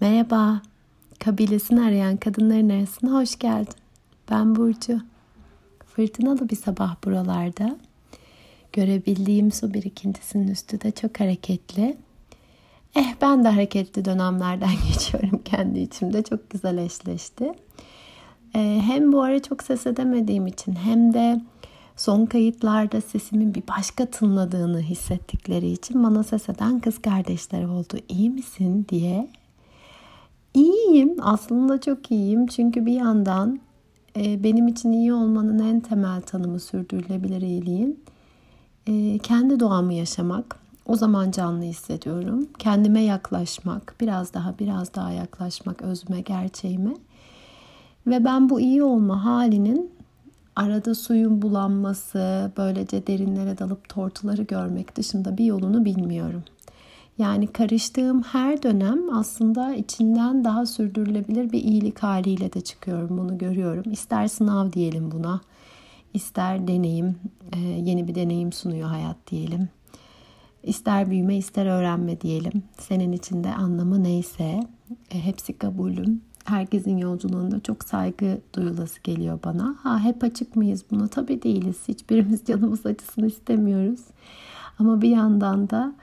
Merhaba, kabilesini arayan kadınların arasına hoş geldin. Ben Burcu. Fırtınalı bir sabah buralarda. Görebildiğim su birikintisinin üstü de çok hareketli. Eh ben de hareketli dönemlerden geçiyorum kendi içimde. Çok güzel eşleşti. Ee, hem bu ara çok ses edemediğim için hem de son kayıtlarda sesimin bir başka tınladığını hissettikleri için bana ses eden kız kardeşler oldu. İyi misin diye İyiyim. Aslında çok iyiyim. Çünkü bir yandan e, benim için iyi olmanın en temel tanımı sürdürülebilir iyiliğin. E, kendi doğamı yaşamak. O zaman canlı hissediyorum. Kendime yaklaşmak. Biraz daha biraz daha yaklaşmak özüme, gerçeğime. Ve ben bu iyi olma halinin arada suyun bulanması, böylece derinlere dalıp tortuları görmek dışında bir yolunu bilmiyorum. Yani karıştığım her dönem aslında içinden daha sürdürülebilir bir iyilik haliyle de çıkıyorum. Bunu görüyorum. İster sınav diyelim buna. ister deneyim, e, yeni bir deneyim sunuyor hayat diyelim. İster büyüme, ister öğrenme diyelim. Senin içinde anlamı neyse e, hepsi kabulüm. Herkesin yolculuğunda çok saygı duyulası geliyor bana. Ha hep açık mıyız buna? Tabii değiliz. Hiçbirimiz canımız acısını istemiyoruz. Ama bir yandan da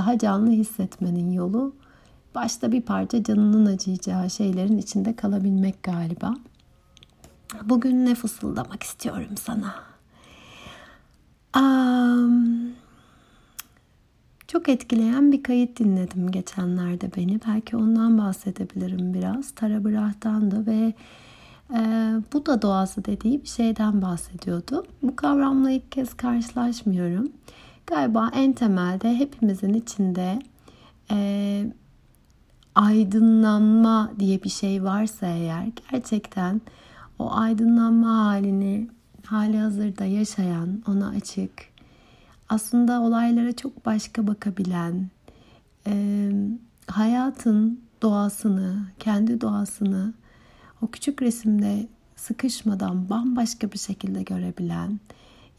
daha canlı hissetmenin yolu başta bir parça canının acıyacağı şeylerin içinde kalabilmek galiba. Bugün ne fısıldamak istiyorum sana? Um, çok etkileyen bir kayıt dinledim geçenlerde beni. Belki ondan bahsedebilirim biraz. Tara Brah'tandı ve e, bu da doğası dediği bir şeyden bahsediyordu. Bu kavramla ilk kez karşılaşmıyorum. Galiba en temelde hepimizin içinde e, aydınlanma diye bir şey varsa eğer gerçekten o aydınlanma halini hali hazırda yaşayan, ona açık, aslında olaylara çok başka bakabilen, e, hayatın doğasını, kendi doğasını o küçük resimde sıkışmadan bambaşka bir şekilde görebilen,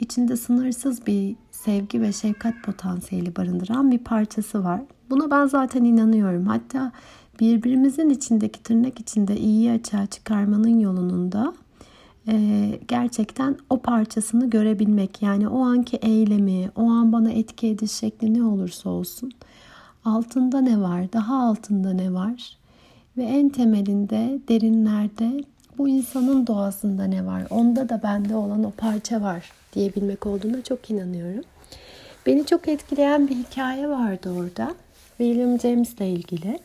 içinde sınırsız bir sevgi ve şefkat potansiyeli barındıran bir parçası var. Buna ben zaten inanıyorum. Hatta birbirimizin içindeki tırnak içinde iyiyi açığa çıkarmanın yolunun da e, gerçekten o parçasını görebilmek. Yani o anki eylemi, o an bana etki ediş şekli ne olursa olsun. Altında ne var, daha altında ne var ve en temelinde, derinlerde bu insanın doğasında ne var? Onda da bende olan o parça var diyebilmek olduğuna çok inanıyorum. Beni çok etkileyen bir hikaye vardı orada. William James ile ilgili.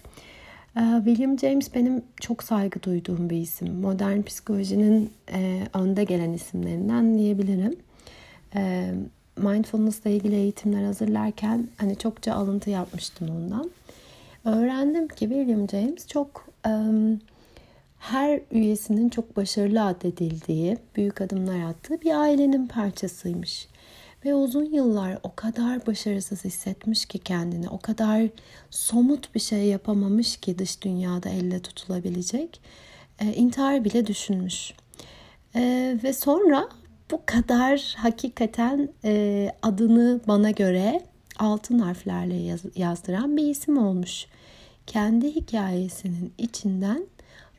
Ee, William James benim çok saygı duyduğum bir isim. Modern psikolojinin e, önde gelen isimlerinden diyebilirim. Ee, mindfulness ile ilgili eğitimler hazırlarken hani çokça alıntı yapmıştım ondan. Öğrendim ki William James çok her üyesinin çok başarılı addedildiği, büyük adımlar attığı bir ailenin parçasıymış. Ve uzun yıllar o kadar başarısız hissetmiş ki kendini, o kadar somut bir şey yapamamış ki dış dünyada elle tutulabilecek. E, intihar bile düşünmüş. E, ve sonra bu kadar hakikaten e, adını bana göre altın harflerle yaz, yazdıran bir isim olmuş. Kendi hikayesinin içinden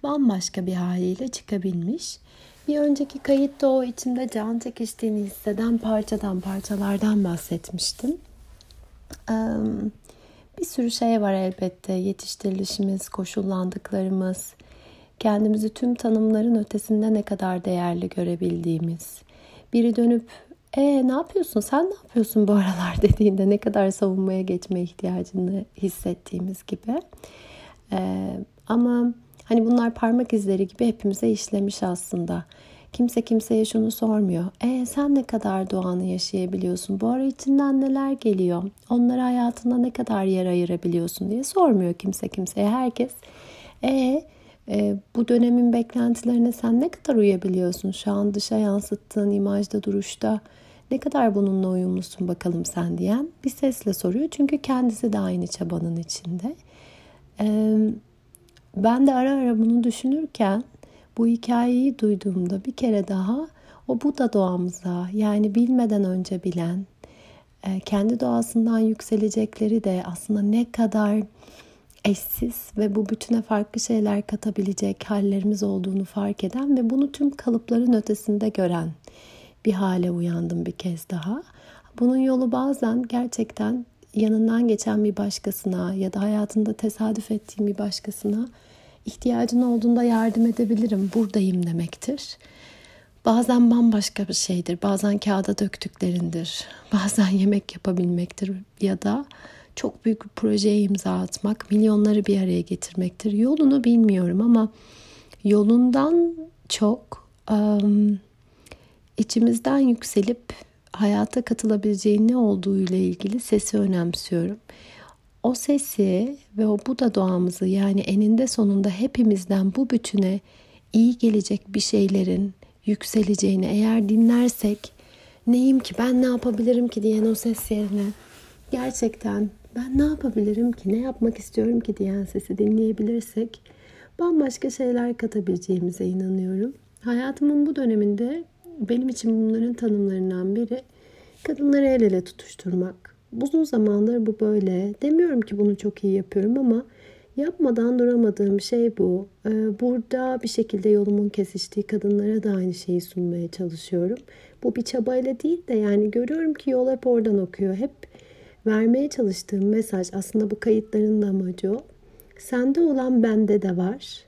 bambaşka bir haliyle çıkabilmiş. Bir önceki kayıtta o içimde can çekiştiğini hisseden parçadan parçalardan bahsetmiştim. Bir sürü şey var elbette. Yetiştirilişimiz, koşullandıklarımız, kendimizi tüm tanımların ötesinde ne kadar değerli görebildiğimiz. Biri dönüp e ne yapıyorsun sen ne yapıyorsun bu aralar dediğinde ne kadar savunmaya geçme ihtiyacını hissettiğimiz gibi. Ee, ama Hani bunlar parmak izleri gibi hepimize işlemiş aslında. Kimse kimseye şunu sormuyor. E sen ne kadar doğanı yaşayabiliyorsun? Bu ara içinden neler geliyor? Onlara hayatında ne kadar yer ayırabiliyorsun diye sormuyor kimse kimseye. Herkes e, e bu dönemin beklentilerine sen ne kadar uyabiliyorsun? Şu an dışa yansıttığın imajda, duruşta ne kadar bununla uyumlusun bakalım sen diyen bir sesle soruyor. Çünkü kendisi de aynı çabanın içinde. Ee, ben de ara ara bunu düşünürken bu hikayeyi duyduğumda bir kere daha o Buda doğamıza yani bilmeden önce bilen e, kendi doğasından yükselecekleri de aslında ne kadar eşsiz ve bu bütüne farklı şeyler katabilecek hallerimiz olduğunu fark eden ve bunu tüm kalıpların ötesinde gören bir hale uyandım bir kez daha. Bunun yolu bazen gerçekten yanından geçen bir başkasına ya da hayatında tesadüf ettiğim bir başkasına ihtiyacın olduğunda yardım edebilirim, buradayım demektir. Bazen bambaşka bir şeydir, bazen kağıda döktüklerindir, bazen yemek yapabilmektir ya da çok büyük bir projeye imza atmak, milyonları bir araya getirmektir. Yolunu bilmiyorum ama yolundan çok um, içimizden yükselip hayata katılabileceğin ne olduğu ile ilgili sesi önemsiyorum. O sesi ve o Buda doğamızı yani eninde sonunda hepimizden bu bütüne iyi gelecek bir şeylerin yükseleceğini eğer dinlersek neyim ki ben ne yapabilirim ki diyen o ses yerine gerçekten ben ne yapabilirim ki ne yapmak istiyorum ki diyen sesi dinleyebilirsek bambaşka şeyler katabileceğimize inanıyorum. Hayatımın bu döneminde benim için bunların tanımlarından biri kadınları el ele tutuşturmak. Uzun zamandır bu böyle. Demiyorum ki bunu çok iyi yapıyorum ama yapmadan duramadığım şey bu. Ee, burada bir şekilde yolumun kesiştiği kadınlara da aynı şeyi sunmaya çalışıyorum. Bu bir çabayla değil de yani görüyorum ki yol hep oradan okuyor. Hep vermeye çalıştığım mesaj aslında bu kayıtların da amacı o. Sende olan bende de var.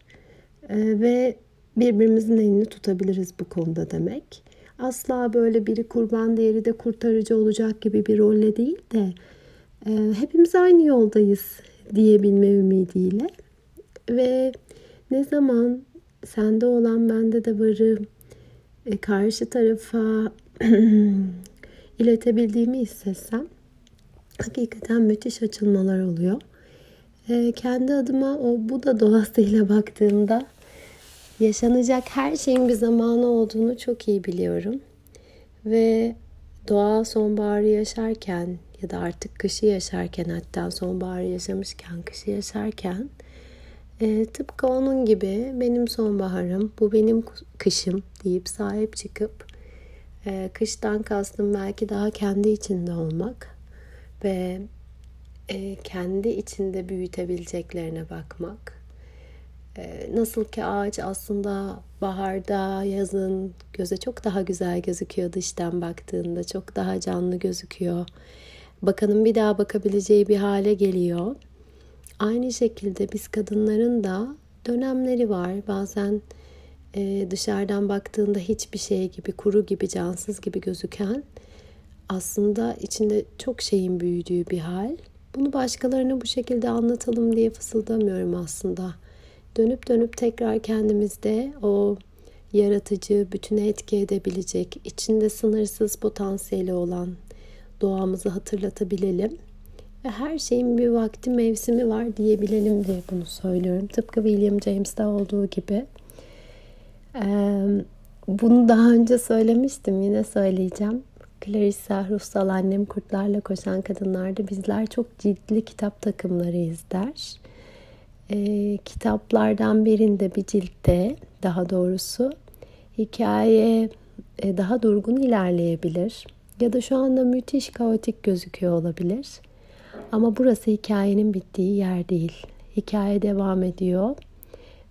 Ee, ve birbirimizin elini tutabiliriz bu konuda demek. Asla böyle biri kurban diğeri de kurtarıcı olacak gibi bir rolle değil de e, hepimiz aynı yoldayız diyebilme ümidiyle ve ne zaman sende olan bende de varı e, karşı tarafa iletebildiğimi hissetsem hakikaten müthiş açılmalar oluyor. E, kendi adıma o bu da doğasıyla baktığımda yaşanacak her şeyin bir zamanı olduğunu çok iyi biliyorum. Ve doğa sonbaharı yaşarken ya da artık kışı yaşarken hatta sonbaharı yaşamışken kışı yaşarken e, tıpkı onun gibi benim sonbaharım bu benim kışım deyip sahip çıkıp e, kıştan kastım belki daha kendi içinde olmak ve e, kendi içinde büyütebileceklerine bakmak nasıl ki ağaç aslında baharda, yazın göze çok daha güzel gözüküyor dıştan baktığında. Çok daha canlı gözüküyor. Bakanın bir daha bakabileceği bir hale geliyor. Aynı şekilde biz kadınların da dönemleri var. Bazen e, dışarıdan baktığında hiçbir şey gibi, kuru gibi, cansız gibi gözüken aslında içinde çok şeyin büyüdüğü bir hal. Bunu başkalarına bu şekilde anlatalım diye fısıldamıyorum aslında dönüp dönüp tekrar kendimizde o yaratıcı, bütüne etki edebilecek, içinde sınırsız potansiyeli olan doğamızı hatırlatabilelim. Ve her şeyin bir vakti, mevsimi var diyebilelim diye bunu söylüyorum. Tıpkı William James'te olduğu gibi. Bunu daha önce söylemiştim, yine söyleyeceğim. Clarissa Russell annem kurtlarla koşan kadınlarda bizler çok ciddi kitap takımlarıyız der e, kitaplardan birinde bir ciltte daha doğrusu hikaye e, daha durgun ilerleyebilir ya da şu anda müthiş kaotik gözüküyor olabilir. Ama burası hikayenin bittiği yer değil. Hikaye devam ediyor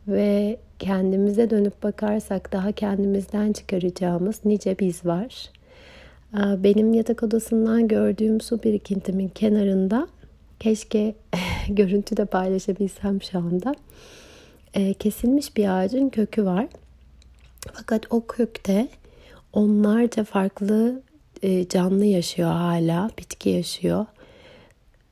ve kendimize dönüp bakarsak daha kendimizden çıkaracağımız nice biz var. Benim yatak odasından gördüğüm su birikintimin kenarında Keşke görüntü de paylaşabilsem şu anda. E, kesilmiş bir ağacın kökü var. Fakat o kökte onlarca farklı e, canlı yaşıyor hala. Bitki yaşıyor.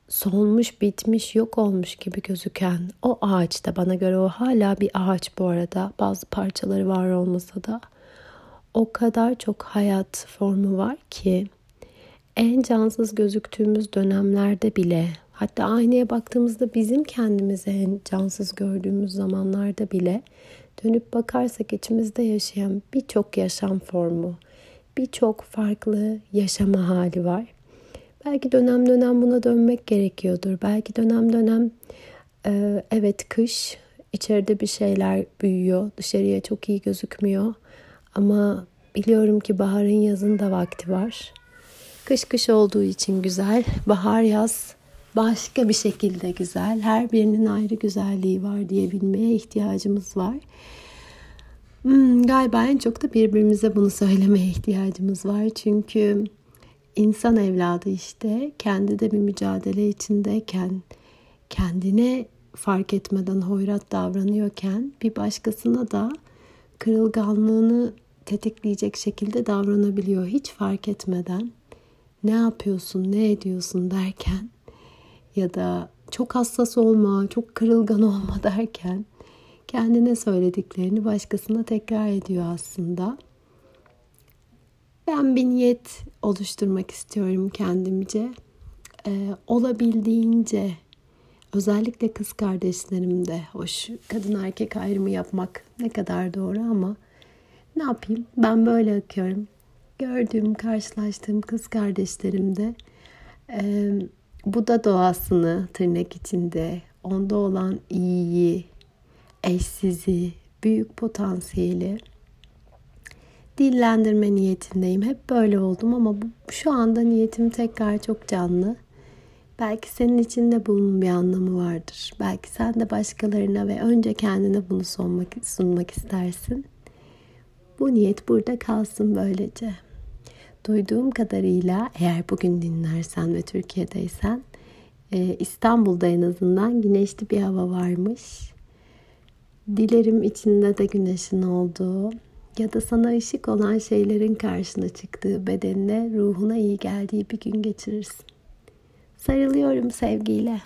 Solmuş, bitmiş, yok olmuş gibi gözüken o ağaçta bana göre o hala bir ağaç bu arada. Bazı parçaları var olmasa da o kadar çok hayat formu var ki en cansız gözüktüğümüz dönemlerde bile Hatta aynaya baktığımızda bizim kendimizi en cansız gördüğümüz zamanlarda bile dönüp bakarsak içimizde yaşayan birçok yaşam formu, birçok farklı yaşama hali var. Belki dönem dönem buna dönmek gerekiyordur. Belki dönem dönem e, evet kış içeride bir şeyler büyüyor. Dışarıya çok iyi gözükmüyor. Ama biliyorum ki baharın yazın da vakti var. Kış kış olduğu için güzel. Bahar yaz başka bir şekilde güzel. Her birinin ayrı güzelliği var diyebilmeye ihtiyacımız var. Hmm, galiba en çok da birbirimize bunu söylemeye ihtiyacımız var. Çünkü insan evladı işte kendi de bir mücadele içindeyken kendine fark etmeden hoyrat davranıyorken bir başkasına da kırılganlığını tetikleyecek şekilde davranabiliyor hiç fark etmeden. Ne yapıyorsun, ne ediyorsun derken ya da çok hassas olma, çok kırılgan olma derken kendine söylediklerini başkasına tekrar ediyor aslında. Ben bir niyet oluşturmak istiyorum kendimce. Ee, olabildiğince özellikle kız kardeşlerimde hoş kadın erkek ayrımı yapmak ne kadar doğru ama ne yapayım ben böyle akıyorum. Gördüğüm, karşılaştığım kız kardeşlerimde e, bu da doğasını tırnak içinde onda olan iyiyi, eşsizi, büyük potansiyeli dillendirme niyetindeyim. Hep böyle oldum ama bu, şu anda niyetim tekrar çok canlı. Belki senin için de bunun bir anlamı vardır. Belki sen de başkalarına ve önce kendine bunu sunmak, sunmak istersin. Bu niyet burada kalsın böylece. Duyduğum kadarıyla eğer bugün dinlersen ve Türkiye'deysen e, İstanbul'da en azından güneşli bir hava varmış. Dilerim içinde de güneşin olduğu ya da sana ışık olan şeylerin karşına çıktığı bedenine, ruhuna iyi geldiği bir gün geçirirsin. Sarılıyorum sevgiyle.